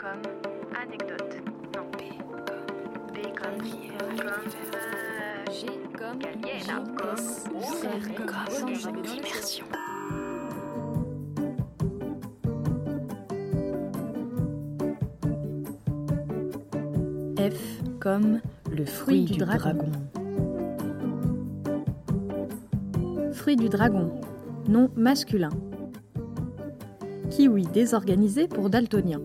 comme anecdote. Non. B comme B comme comme G comme Galiena, comme R comme immersion. F comme le fruit, du, dragon. Fruit du dragon, nom masculin. Kiwi désorganisé pour daltonien.